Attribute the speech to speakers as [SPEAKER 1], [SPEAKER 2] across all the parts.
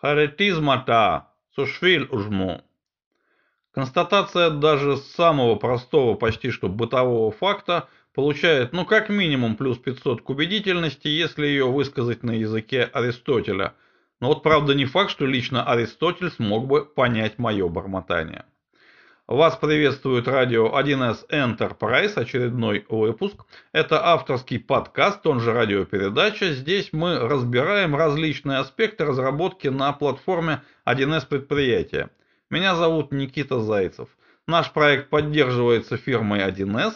[SPEAKER 1] Харитизма-то сушвиль ужму. Констатация даже самого простого, почти что бытового факта получает, ну, как минимум плюс 500 к убедительности, если ее высказать на языке Аристотеля. Но вот правда не факт, что лично Аристотель смог бы понять мое бормотание. Вас приветствует радио 1С Enterprise, очередной выпуск. Это авторский подкаст, он же радиопередача. Здесь мы разбираем различные аспекты разработки на платформе 1С предприятия. Меня зовут Никита Зайцев. Наш проект поддерживается фирмой 1С.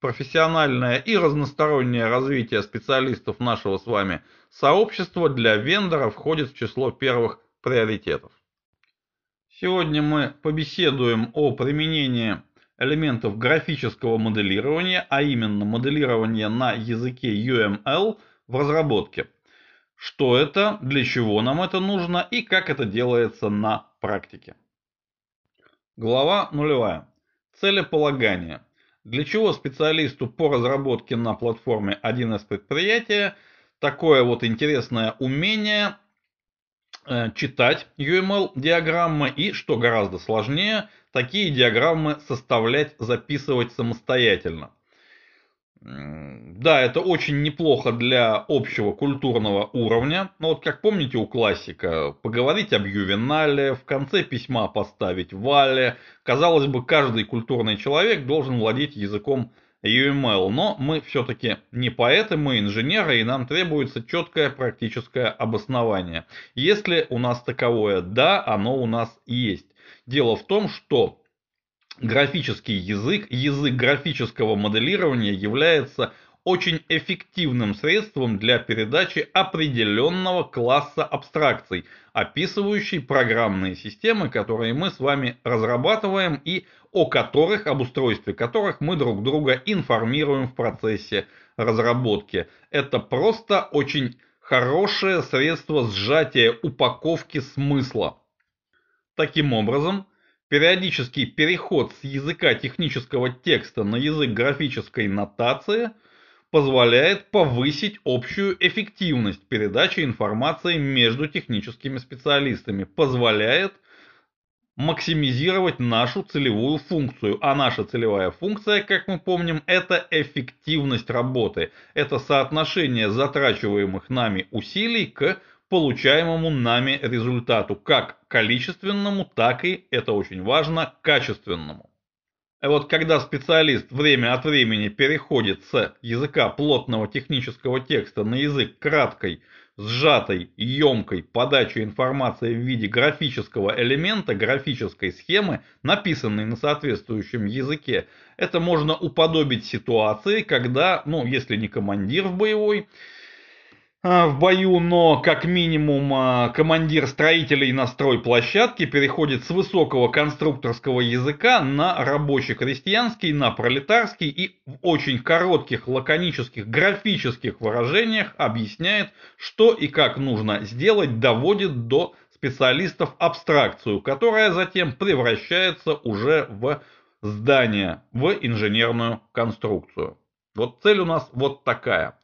[SPEAKER 1] Профессиональное и разностороннее развитие специалистов нашего с вами сообщества для вендора входит в число первых приоритетов. Сегодня мы побеседуем о применении элементов графического моделирования, а именно моделирования на языке UML в разработке. Что это, для чего нам это нужно и как это делается на практике. Глава нулевая. Целеполагание. Для чего специалисту по разработке на платформе 1С предприятия такое вот интересное умение читать UML-диаграммы и, что гораздо сложнее, такие диаграммы составлять, записывать самостоятельно. Да, это очень неплохо для общего культурного уровня. Но вот как помните у классика, поговорить об Ювенале, в конце письма поставить Вале. Казалось бы, каждый культурный человек должен владеть языком UML, но мы все-таки не поэты, мы инженеры, и нам требуется четкое практическое обоснование. Если у нас таковое да, оно у нас есть. Дело в том, что графический язык, язык графического моделирования является очень эффективным средством для передачи определенного класса абстракций, описывающий программные системы, которые мы с вами разрабатываем и о которых, об устройстве которых мы друг друга информируем в процессе разработки. Это просто очень хорошее средство сжатия упаковки смысла. Таким образом, периодический переход с языка технического текста на язык графической нотации – позволяет повысить общую эффективность передачи информации между техническими специалистами, позволяет максимизировать нашу целевую функцию. А наша целевая функция, как мы помним, это эффективность работы. Это соотношение затрачиваемых нами усилий к получаемому нами результату, как количественному, так и, это очень важно, качественному. А вот когда специалист время от времени переходит с языка плотного технического текста на язык краткой, сжатой, емкой подачи информации в виде графического элемента, графической схемы, написанной на соответствующем языке, это можно уподобить ситуации, когда, ну, если не командир в боевой, в бою, но как минимум а, командир строителей на стройплощадке переходит с высокого конструкторского языка на рабочий-крестьянский, на пролетарский и в очень коротких, лаконических, графических выражениях объясняет, что и как нужно сделать, доводит до специалистов абстракцию, которая затем превращается уже в здание, в инженерную конструкцию. Вот цель у нас вот такая –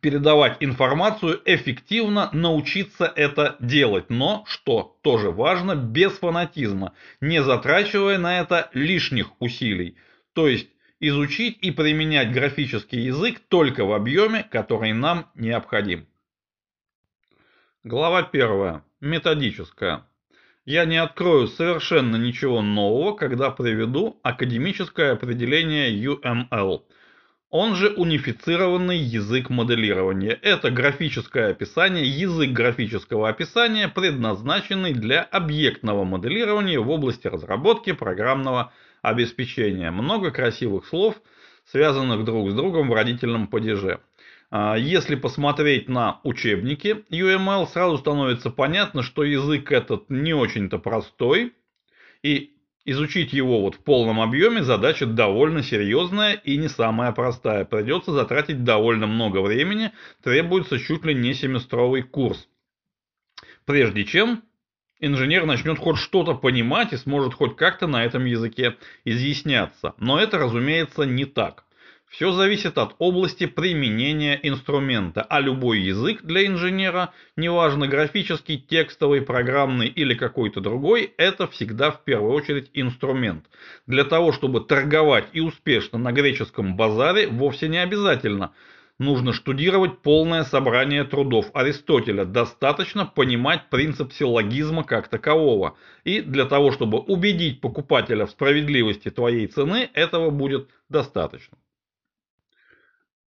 [SPEAKER 1] передавать информацию эффективно, научиться это делать. Но, что тоже важно, без фанатизма, не затрачивая на это лишних усилий. То есть изучить и применять графический язык только в объеме, который нам необходим. Глава 1. Методическая. Я не открою совершенно ничего нового, когда приведу академическое определение UML – он же унифицированный язык моделирования. Это графическое описание, язык графического описания, предназначенный для объектного моделирования в области разработки программного обеспечения. Много красивых слов, связанных друг с другом в родительном падеже. А, если посмотреть на учебники UML, сразу становится понятно, что язык этот не очень-то простой. И Изучить его вот в полном объеме задача довольно серьезная и не самая простая. Придется затратить довольно много времени, требуется чуть ли не семестровый курс. Прежде чем инженер начнет хоть что-то понимать и сможет хоть как-то на этом языке изъясняться. Но это, разумеется, не так. Все зависит от области применения инструмента, а любой язык для инженера, неважно графический, текстовый, программный или какой-то другой, это всегда в первую очередь инструмент. Для того, чтобы торговать и успешно на греческом базаре, вовсе не обязательно – нужно штудировать полное собрание трудов Аристотеля, достаточно понимать принцип силлогизма как такового. И для того, чтобы убедить покупателя в справедливости твоей цены, этого будет достаточно.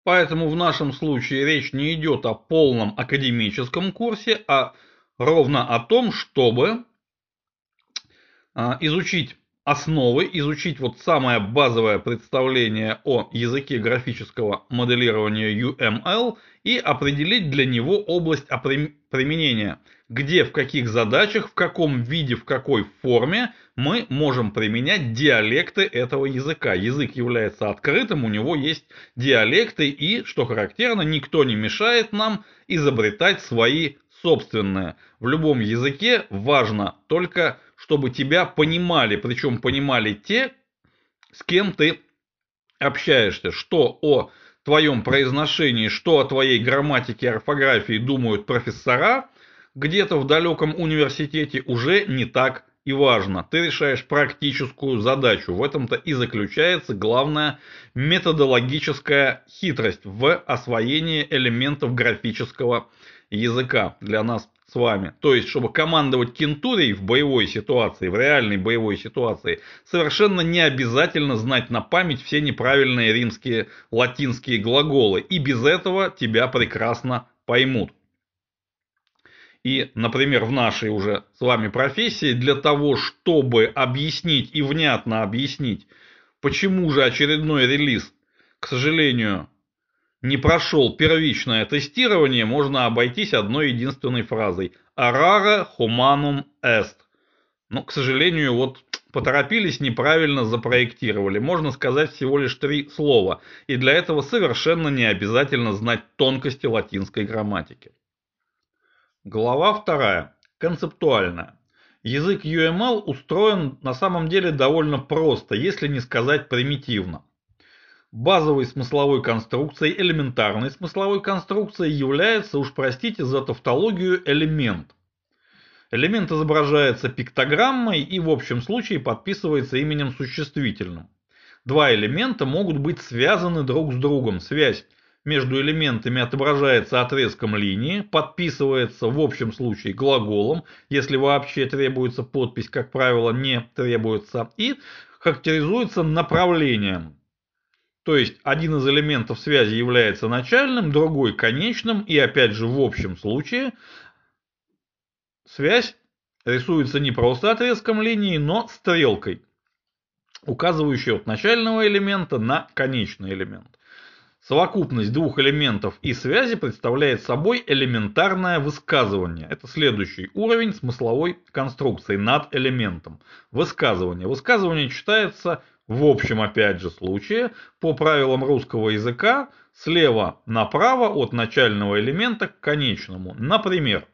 [SPEAKER 1] Поэтому в нашем случае речь не идет о полном академическом курсе, а ровно о том, чтобы а, изучить основы, изучить вот самое базовое представление о языке графического моделирования UML и определить для него область применения, где, в каких задачах, в каком виде, в какой форме мы можем применять диалекты этого языка. Язык является открытым, у него есть диалекты и, что характерно, никто не мешает нам изобретать свои собственные. В любом языке важно только чтобы тебя понимали, причем понимали те, с кем ты общаешься, что о твоем произношении, что о твоей грамматике орфографии думают профессора, где-то в далеком университете уже не так и важно. Ты решаешь практическую задачу. В этом-то и заключается главная методологическая хитрость в освоении элементов графического языка для нас с вами. То есть, чтобы командовать кентурией в боевой ситуации, в реальной боевой ситуации, совершенно не обязательно знать на память все неправильные римские латинские глаголы. И без этого тебя прекрасно поймут. И, например, в нашей уже с вами профессии, для того, чтобы объяснить и внятно объяснить, почему же очередной релиз, к сожалению, не прошел первичное тестирование, можно обойтись одной единственной фразой «Arara humanum est». Но, к сожалению, вот поторопились, неправильно запроектировали. Можно сказать всего лишь три слова. И для этого совершенно не обязательно знать тонкости латинской грамматики. Глава вторая. Концептуальная. Язык UML устроен на самом деле довольно просто, если не сказать примитивно. Базовой смысловой конструкцией, элементарной смысловой конструкцией является, уж простите за тавтологию, элемент. Элемент изображается пиктограммой и в общем случае подписывается именем существительным. Два элемента могут быть связаны друг с другом. Связь между элементами отображается отрезком линии, подписывается в общем случае глаголом, если вообще требуется подпись, как правило, не требуется, и характеризуется направлением. То есть один из элементов связи является начальным, другой конечным, и опять же в общем случае связь рисуется не просто отрезком линии, но стрелкой, указывающей от начального элемента на конечный элемент. Совокупность двух элементов и связи представляет собой элементарное высказывание. Это следующий уровень смысловой конструкции над элементом. Высказывание. Высказывание читается в общем, опять же, случае, по правилам русского языка, слева направо от начального элемента к конечному. Например,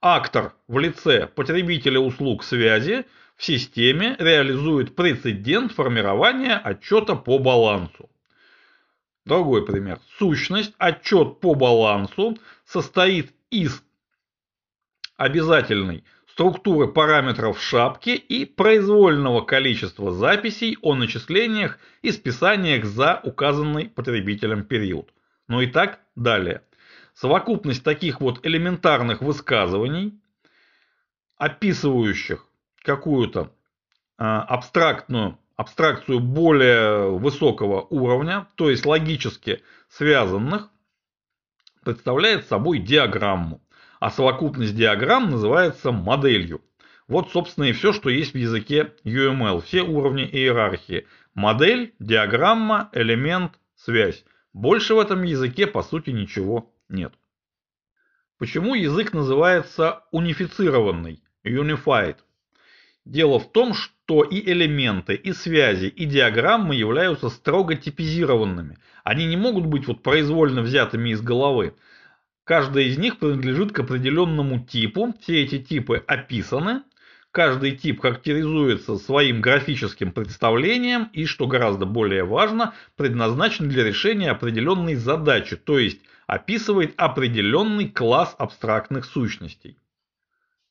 [SPEAKER 1] актор в лице потребителя услуг связи в системе реализует прецедент формирования отчета по балансу. Другой пример. Сущность, отчет по балансу состоит из обязательной структуры параметров шапки и произвольного количества записей о начислениях и списаниях за указанный потребителем период. Ну и так далее. Совокупность таких вот элементарных высказываний, описывающих какую-то а, абстрактную абстракцию более высокого уровня, то есть логически связанных, представляет собой диаграмму а совокупность диаграмм называется моделью. Вот, собственно, и все, что есть в языке UML, все уровни иерархии. Модель, диаграмма, элемент, связь. Больше в этом языке, по сути, ничего нет. Почему язык называется унифицированный, unified? Дело в том, что и элементы, и связи, и диаграммы являются строго типизированными. Они не могут быть вот произвольно взятыми из головы. Каждая из них принадлежит к определенному типу, все эти типы описаны, Каждый тип характеризуется своим графическим представлением и, что гораздо более важно, предназначен для решения определенной задачи, то есть описывает определенный класс абстрактных сущностей.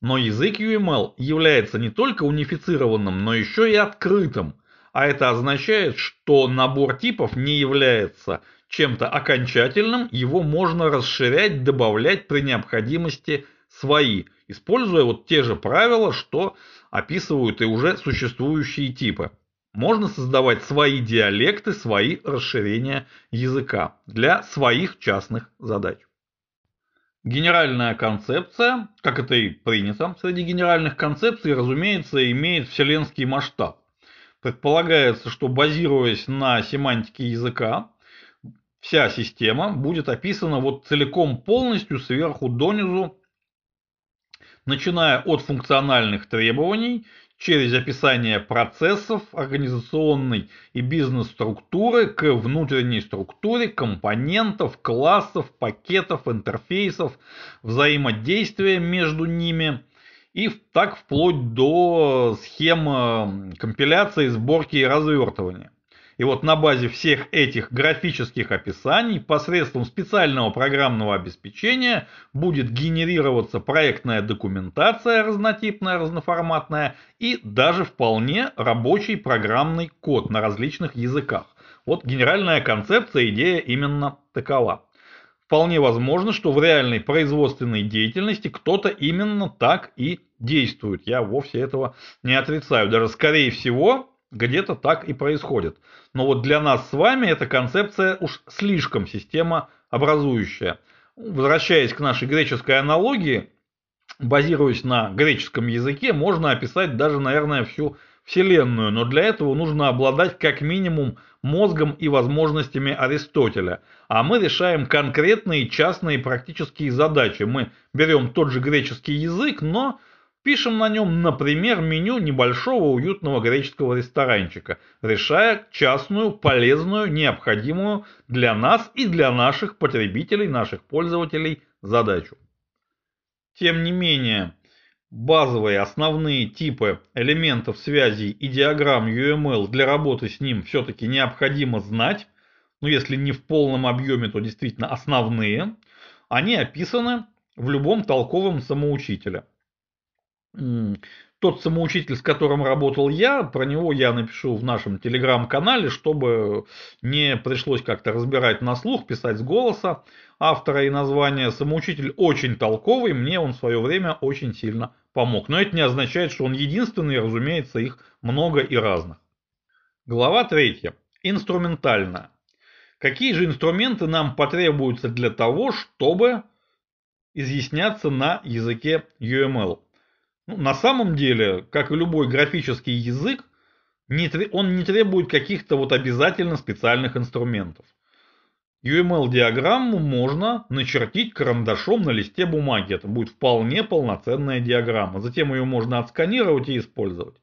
[SPEAKER 1] Но язык UML является не только унифицированным, но еще и открытым, а это означает, что набор типов не является чем-то окончательным, его можно расширять, добавлять при необходимости свои – используя вот те же правила, что описывают и уже существующие типы. Можно создавать свои диалекты, свои расширения языка для своих частных задач. Генеральная концепция, как это и принято среди генеральных концепций, разумеется, имеет вселенский масштаб. Предполагается, что базируясь на семантике языка, вся система будет описана вот целиком полностью сверху донизу начиная от функциональных требований, через описание процессов, организационной и бизнес-структуры к внутренней структуре компонентов, классов, пакетов, интерфейсов, взаимодействия между ними и так вплоть до схем э, компиляции, сборки и развертывания. И вот на базе всех этих графических описаний посредством специального программного обеспечения будет генерироваться проектная документация разнотипная, разноформатная и даже вполне рабочий программный код на различных языках. Вот генеральная концепция, идея именно такова. Вполне возможно, что в реальной производственной деятельности кто-то именно так и действует. Я вовсе этого не отрицаю. Даже скорее всего, где-то так и происходит. Но вот для нас с вами эта концепция уж слишком системообразующая. Возвращаясь к нашей греческой аналогии, базируясь на греческом языке, можно описать даже, наверное, всю Вселенную, но для этого нужно обладать как минимум мозгом и возможностями Аристотеля. А мы решаем конкретные частные практические задачи. Мы берем тот же греческий язык, но Пишем на нем, например, меню небольшого уютного греческого ресторанчика, решая частную, полезную, необходимую для нас и для наших потребителей, наших пользователей задачу. Тем не менее, базовые основные типы элементов связей и диаграмм UML для работы с ним все-таки необходимо знать, ну если не в полном объеме, то действительно основные, они описаны в любом толковом самоучителе. Тот самоучитель, с которым работал я, про него я напишу в нашем телеграм-канале, чтобы не пришлось как-то разбирать на слух, писать с голоса автора и названия. Самоучитель очень толковый, мне он в свое время очень сильно помог. Но это не означает, что он единственный, разумеется, их много и разных. Глава третья. Инструментальная. Какие же инструменты нам потребуются для того, чтобы изъясняться на языке UML? Ну, на самом деле, как и любой графический язык, он не требует каких-то вот обязательно специальных инструментов. UML-диаграмму можно начертить карандашом на листе бумаги. Это будет вполне полноценная диаграмма. Затем ее можно отсканировать и использовать.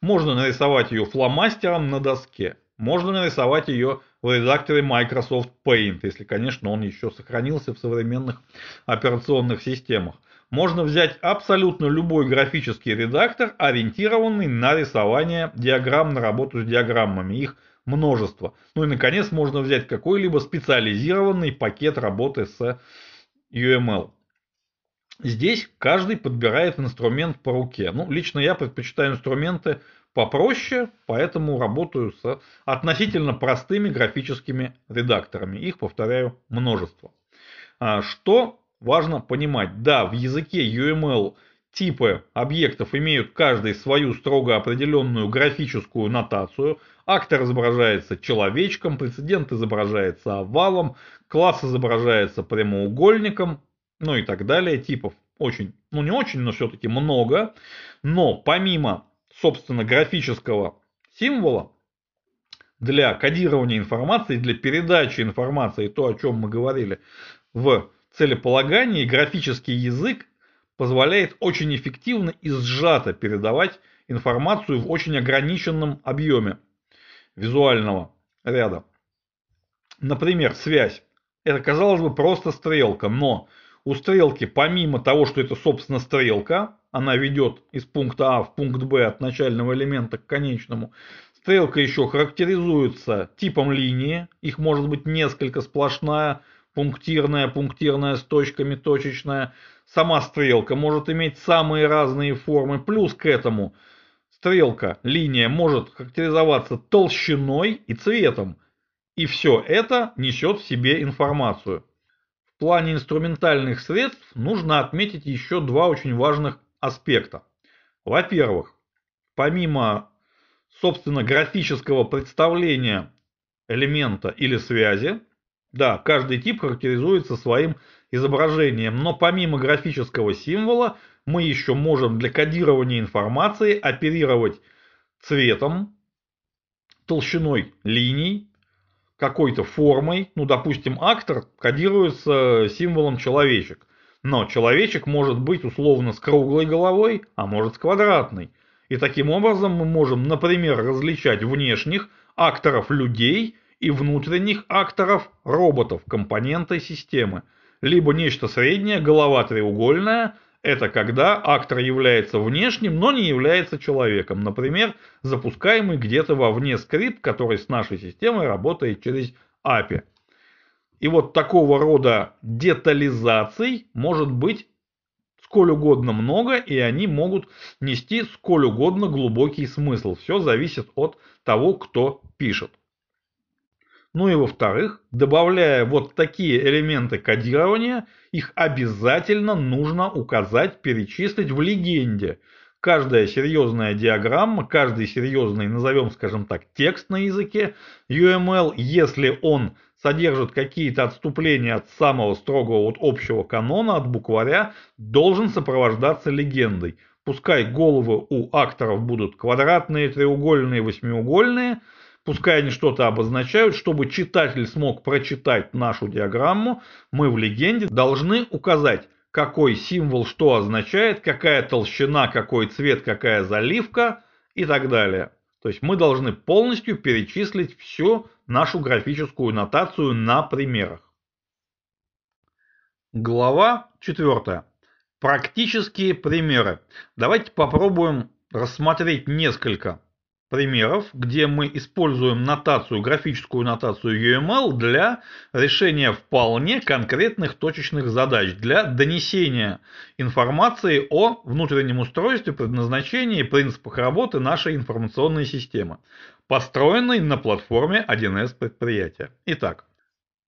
[SPEAKER 1] Можно нарисовать ее фломастером на доске. Можно нарисовать ее в редакторе Microsoft Paint, если, конечно, он еще сохранился в современных операционных системах. Можно взять абсолютно любой графический редактор, ориентированный на рисование диаграмм, на работу с диаграммами. Их множество. Ну и, наконец, можно взять какой-либо специализированный пакет работы с UML. Здесь каждый подбирает инструмент по руке. Ну, лично я предпочитаю инструменты попроще, поэтому работаю с относительно простыми графическими редакторами. Их, повторяю, множество. А что важно понимать? Да, в языке UML типы объектов имеют каждый свою строго определенную графическую нотацию. Актор изображается человечком, прецедент изображается овалом, класс изображается прямоугольником, ну и так далее. Типов очень, ну не очень, но все-таки много. Но помимо собственно, графического символа для кодирования информации, для передачи информации, то, о чем мы говорили в целеполагании, графический язык позволяет очень эффективно и сжато передавать информацию в очень ограниченном объеме визуального ряда. Например, связь. Это, казалось бы, просто стрелка, но у стрелки, помимо того, что это, собственно, стрелка, она ведет из пункта А в пункт Б от начального элемента к конечному, стрелка еще характеризуется типом линии, их может быть несколько, сплошная, пунктирная, пунктирная с точками, точечная. Сама стрелка может иметь самые разные формы, плюс к этому стрелка, линия может характеризоваться толщиной и цветом. И все это несет в себе информацию. В плане инструментальных средств нужно отметить еще два очень важных аспекта. Во-первых, помимо, собственно, графического представления элемента или связи, да, каждый тип характеризуется своим изображением, но помимо графического символа мы еще можем для кодирования информации оперировать цветом, толщиной линий, какой-то формой, ну, допустим, актор кодируется символом человечек, но человечек может быть условно с круглой головой, а может с квадратной. И таким образом мы можем, например, различать внешних акторов людей и внутренних акторов роботов, компоненты системы. Либо нечто среднее, голова треугольная, это когда актор является внешним, но не является человеком. Например, запускаемый где-то вовне скрипт, который с нашей системой работает через API. И вот такого рода детализаций может быть сколь угодно много, и они могут нести сколь угодно глубокий смысл. Все зависит от того, кто пишет. Ну и во-вторых, добавляя вот такие элементы кодирования, их обязательно нужно указать, перечислить в легенде. Каждая серьезная диаграмма, каждый серьезный, назовем, скажем так, текст на языке UML, если он содержит какие-то отступления от самого строгого вот общего канона, от букваря, должен сопровождаться легендой. Пускай головы у акторов будут квадратные, треугольные, восьмиугольные – Пускай они что-то обозначают, чтобы читатель смог прочитать нашу диаграмму, мы в легенде должны указать, какой символ что означает, какая толщина, какой цвет, какая заливка и так далее. То есть мы должны полностью перечислить всю нашу графическую нотацию на примерах. Глава 4. Практические примеры. Давайте попробуем рассмотреть несколько примеров, где мы используем нотацию, графическую нотацию UML для решения вполне конкретных точечных задач, для донесения информации о внутреннем устройстве, предназначении принципах работы нашей информационной системы, построенной на платформе 1С предприятия. Итак,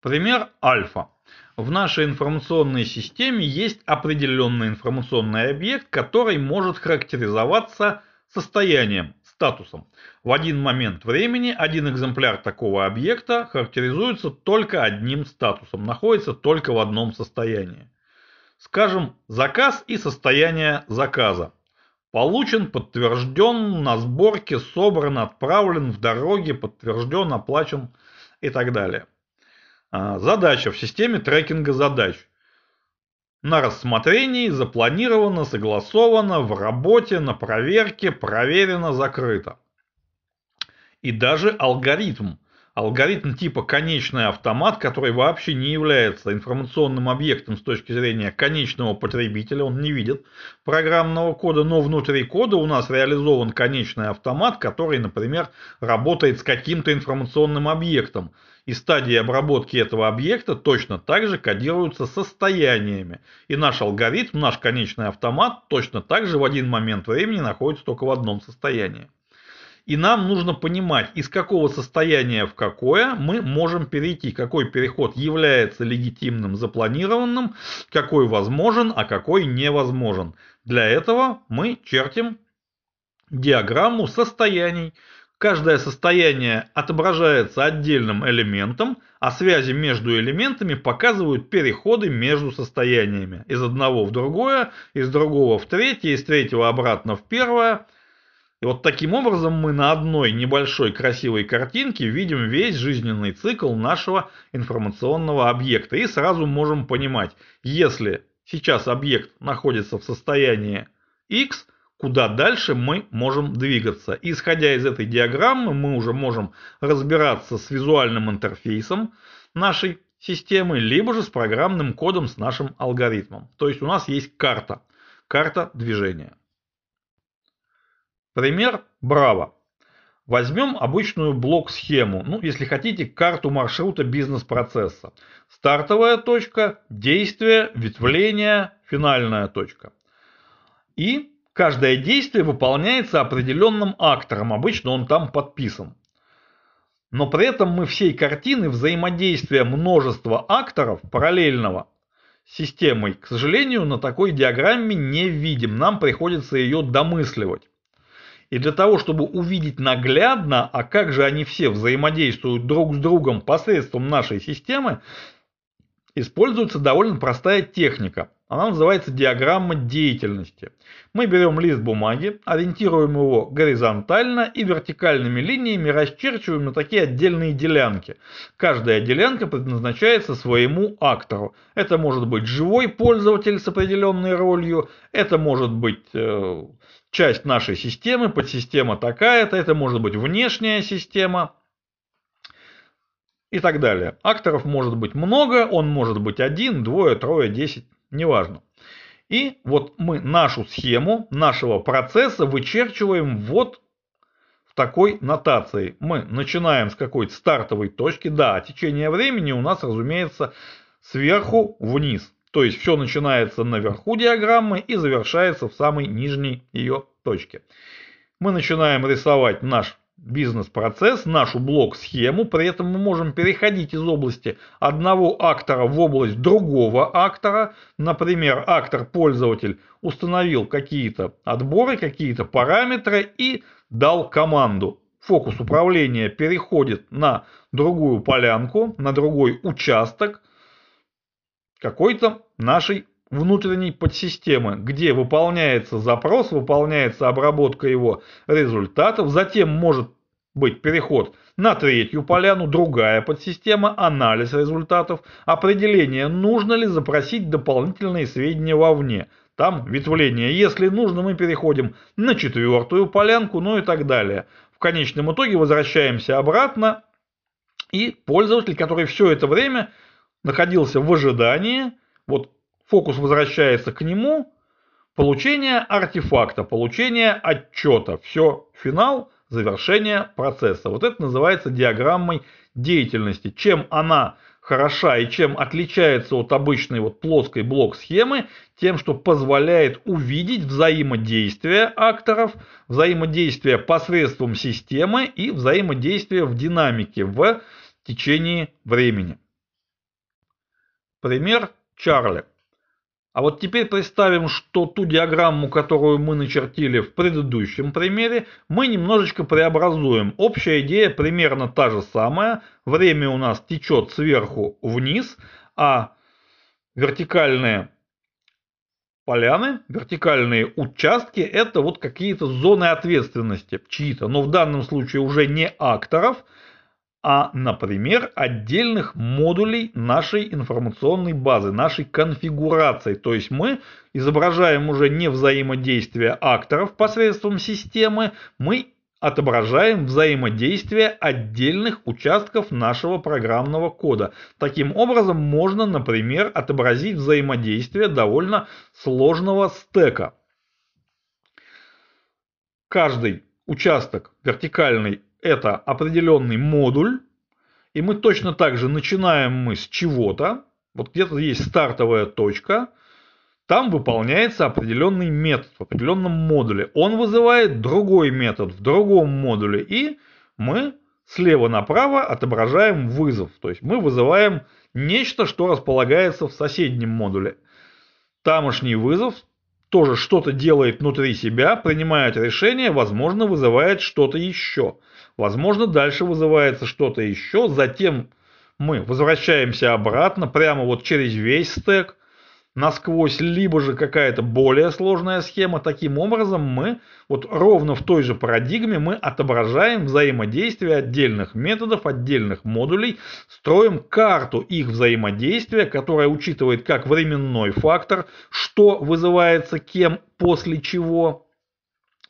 [SPEAKER 1] пример альфа. В нашей информационной системе есть определенный информационный объект, который может характеризоваться состоянием, статусом. В один момент времени один экземпляр такого объекта характеризуется только одним статусом, находится только в одном состоянии. Скажем, заказ и состояние заказа. Получен, подтвержден, на сборке, собран, отправлен, в дороге, подтвержден, оплачен и так далее. А, задача в системе трекинга задач – на рассмотрении, запланировано, согласовано, в работе, на проверке, проверено, закрыто. И даже алгоритм. Алгоритм типа конечный автомат, который вообще не является информационным объектом с точки зрения конечного потребителя, он не видит программного кода, но внутри кода у нас реализован конечный автомат, который, например, работает с каким-то информационным объектом и стадии обработки этого объекта точно так же кодируются состояниями. И наш алгоритм, наш конечный автомат точно так же в один момент времени находится только в одном состоянии. И нам нужно понимать, из какого состояния в какое мы можем перейти, какой переход является легитимным, запланированным, какой возможен, а какой невозможен. Для этого мы чертим диаграмму состояний, Каждое состояние отображается отдельным элементом, а связи между элементами показывают переходы между состояниями. Из одного в другое, из другого в третье, из третьего обратно в первое. И вот таким образом мы на одной небольшой красивой картинке видим весь жизненный цикл нашего информационного объекта. И сразу можем понимать, если сейчас объект находится в состоянии X – куда дальше мы можем двигаться. исходя из этой диаграммы мы уже можем разбираться с визуальным интерфейсом нашей системы, либо же с программным кодом с нашим алгоритмом. То есть у нас есть карта, карта движения. Пример Браво. Возьмем обычную блок-схему, ну, если хотите, карту маршрута бизнес-процесса. Стартовая точка, действие, ветвление, финальная точка. И каждое действие выполняется определенным актором, обычно он там подписан. Но при этом мы всей картины взаимодействия множества акторов параллельного системой, к сожалению, на такой диаграмме не видим. Нам приходится ее домысливать. И для того, чтобы увидеть наглядно, а как же они все взаимодействуют друг с другом посредством нашей системы, используется довольно простая техника. Она называется диаграмма деятельности. Мы берем лист бумаги, ориентируем его горизонтально и вертикальными линиями расчерчиваем на такие отдельные делянки. Каждая делянка предназначается своему актору. Это может быть живой пользователь с определенной ролью, это может быть э, часть нашей системы, подсистема такая-то, это может быть внешняя система и так далее. Акторов может быть много, он может быть один, двое, трое, десять неважно. И вот мы нашу схему нашего процесса вычерчиваем вот в такой нотации. Мы начинаем с какой-то стартовой точки. Да, течение времени у нас, разумеется, сверху вниз. То есть все начинается наверху диаграммы и завершается в самой нижней ее точке. Мы начинаем рисовать наш бизнес-процесс, нашу блок-схему, при этом мы можем переходить из области одного актора в область другого актора. Например, актор-пользователь установил какие-то отборы, какие-то параметры и дал команду. Фокус управления переходит на другую полянку, на другой участок какой-то нашей внутренней подсистемы, где выполняется запрос, выполняется обработка его результатов, затем может быть переход на третью поляну, другая подсистема, анализ результатов, определение, нужно ли запросить дополнительные сведения вовне, там ветвление, если нужно, мы переходим на четвертую полянку, ну и так далее. В конечном итоге возвращаемся обратно, и пользователь, который все это время находился в ожидании, вот фокус возвращается к нему, получение артефакта, получение отчета, все, финал, завершение процесса. Вот это называется диаграммой деятельности. Чем она хороша и чем отличается от обычной вот плоской блок-схемы, тем, что позволяет увидеть взаимодействие акторов, взаимодействие посредством системы и взаимодействие в динамике в течение времени. Пример Чарли. А вот теперь представим, что ту диаграмму, которую мы начертили в предыдущем примере, мы немножечко преобразуем. Общая идея примерно та же самая. Время у нас течет сверху вниз, а вертикальные поляны, вертикальные участки – это вот какие-то зоны ответственности чьи-то. Но в данном случае уже не акторов – а, например, отдельных модулей нашей информационной базы, нашей конфигурации. То есть мы изображаем уже не взаимодействие акторов посредством системы, мы отображаем взаимодействие отдельных участков нашего программного кода. Таким образом, можно, например, отобразить взаимодействие довольно сложного стека. Каждый участок вертикальный это определенный модуль, и мы точно так же начинаем мы с чего-то, вот где-то есть стартовая точка, там выполняется определенный метод в определенном модуле. Он вызывает другой метод в другом модуле, и мы слева направо отображаем вызов. То есть мы вызываем нечто, что располагается в соседнем модуле. Тамошний вызов тоже что-то делает внутри себя, принимает решение, возможно, вызывает что-то еще. Возможно, дальше вызывается что-то еще, затем мы возвращаемся обратно, прямо вот через весь стек, насквозь, либо же какая-то более сложная схема. Таким образом, мы вот ровно в той же парадигме мы отображаем взаимодействие отдельных методов, отдельных модулей, строим карту их взаимодействия, которая учитывает как временной фактор, что вызывается кем, после чего,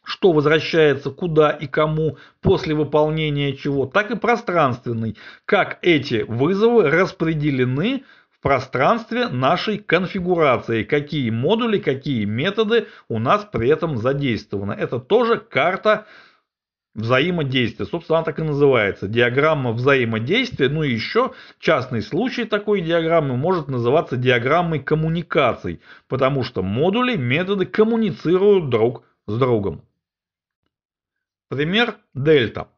[SPEAKER 1] что возвращается куда и кому после выполнения чего, так и пространственный, как эти вызовы распределены в пространстве нашей конфигурации, какие модули, какие методы у нас при этом задействованы. Это тоже карта взаимодействия. Собственно, она так и называется. Диаграмма взаимодействия. Ну и еще частный случай такой диаграммы может называться диаграммой коммуникаций, потому что модули, методы коммуницируют друг с другом. Пример дельта.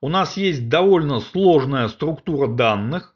[SPEAKER 1] У нас есть довольно сложная структура данных,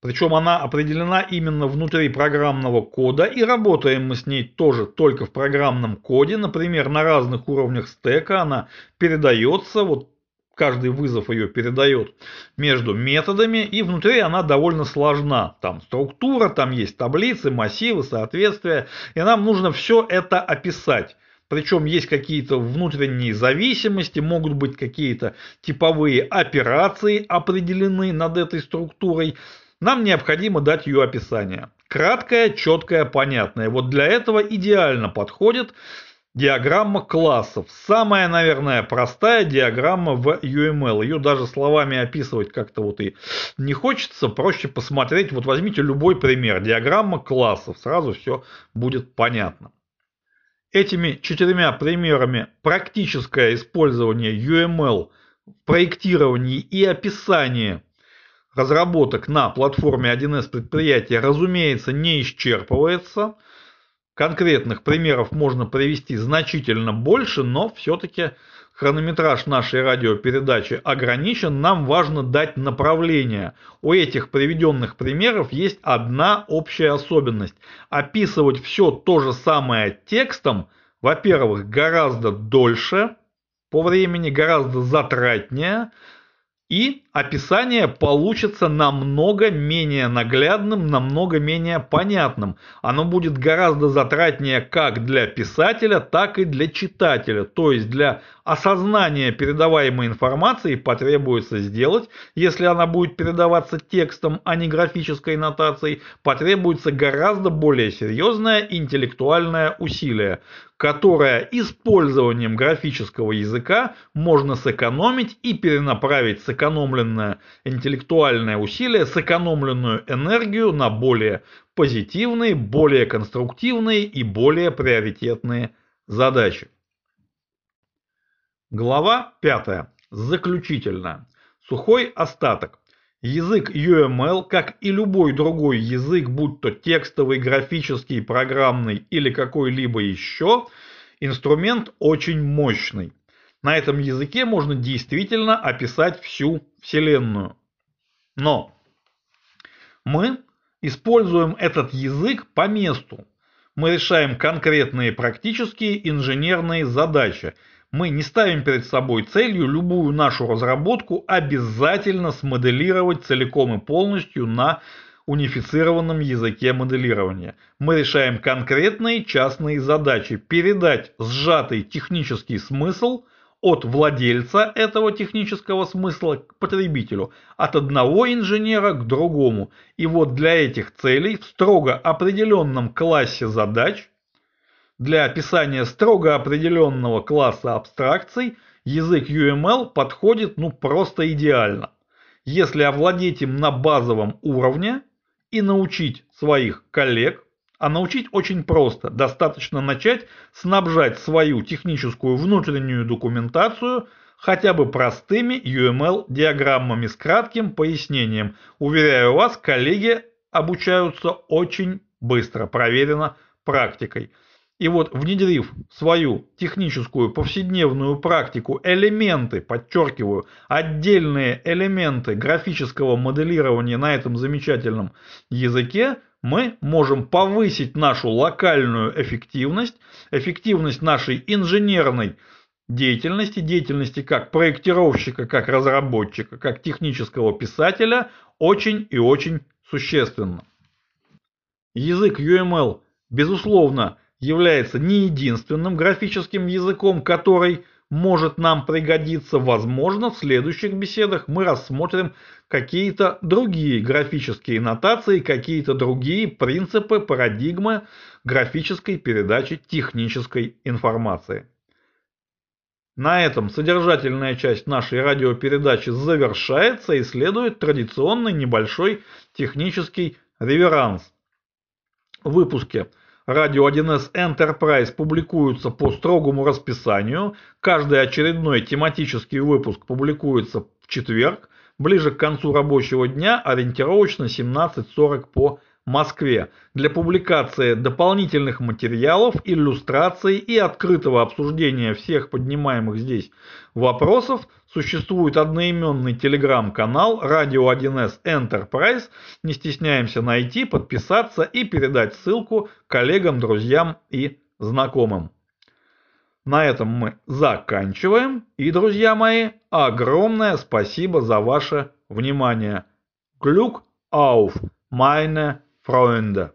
[SPEAKER 1] причем она определена именно внутри программного кода, и работаем мы с ней тоже только в программном коде. Например, на разных уровнях стека она передается, вот каждый вызов ее передает между методами, и внутри она довольно сложна. Там структура, там есть таблицы, массивы, соответствия, и нам нужно все это описать. Причем есть какие-то внутренние зависимости, могут быть какие-то типовые операции определены над этой структурой нам необходимо дать ее описание. Краткое, четкое, понятное. Вот для этого идеально подходит диаграмма классов. Самая, наверное, простая диаграмма в UML. Ее даже словами описывать как-то вот и не хочется. Проще посмотреть. Вот возьмите любой пример. Диаграмма классов. Сразу все будет понятно. Этими четырьмя примерами практическое использование UML в проектировании и описании разработок на платформе 1С предприятия, разумеется, не исчерпывается. Конкретных примеров можно привести значительно больше, но все-таки хронометраж нашей радиопередачи ограничен, нам важно дать направление. У этих приведенных примеров есть одна общая особенность. Описывать все то же самое текстом, во-первых, гораздо дольше, по времени гораздо затратнее, и описание получится намного менее наглядным, намного менее понятным. Оно будет гораздо затратнее как для писателя, так и для читателя. То есть для осознания передаваемой информации потребуется сделать, если она будет передаваться текстом, а не графической нотацией, потребуется гораздо более серьезное интеллектуальное усилие которое использованием графического языка можно сэкономить и перенаправить сэкономленное интеллектуальное усилие, сэкономленную энергию на более позитивные, более конструктивные и более приоритетные задачи. Глава 5. Заключительная. Сухой остаток. Язык UML, как и любой другой язык, будь то текстовый, графический, программный или какой-либо еще, инструмент очень мощный. На этом языке можно действительно описать всю Вселенную. Но мы используем этот язык по месту. Мы решаем конкретные практические инженерные задачи – мы не ставим перед собой целью любую нашу разработку обязательно смоделировать целиком и полностью на унифицированном языке моделирования. Мы решаем конкретные частные задачи, передать сжатый технический смысл от владельца этого технического смысла к потребителю, от одного инженера к другому. И вот для этих целей в строго определенном классе задач для описания строго определенного класса абстракций язык UML подходит ну просто идеально. Если овладеть им на базовом уровне и научить своих коллег, а научить очень просто, достаточно начать снабжать свою техническую внутреннюю документацию хотя бы простыми UML-диаграммами с кратким пояснением. Уверяю вас, коллеги обучаются очень быстро, проверено практикой. И вот внедрив свою техническую повседневную практику элементы, подчеркиваю, отдельные элементы графического моделирования на этом замечательном языке, мы можем повысить нашу локальную эффективность, эффективность нашей инженерной деятельности, деятельности как проектировщика, как разработчика, как технического писателя очень и очень существенно. Язык UML, безусловно, является не единственным графическим языком, который может нам пригодиться. Возможно, в следующих беседах мы рассмотрим какие-то другие графические нотации, какие-то другие принципы, парадигмы графической передачи технической информации. На этом содержательная часть нашей радиопередачи завершается и следует традиционный небольшой технический реверанс. В выпуске Радио 1С Enterprise публикуются по строгому расписанию. Каждый очередной тематический выпуск публикуется в четверг, ближе к концу рабочего дня, ориентировочно 17.40 по Москве для публикации дополнительных материалов, иллюстраций и открытого обсуждения всех поднимаемых здесь вопросов существует одноименный телеграм-канал Radio 1С Enterprise. Не стесняемся найти, подписаться и передать ссылку коллегам, друзьям и знакомым. На этом мы заканчиваем. И, друзья мои, огромное спасибо за ваше внимание. Glück auf, meine Freunde.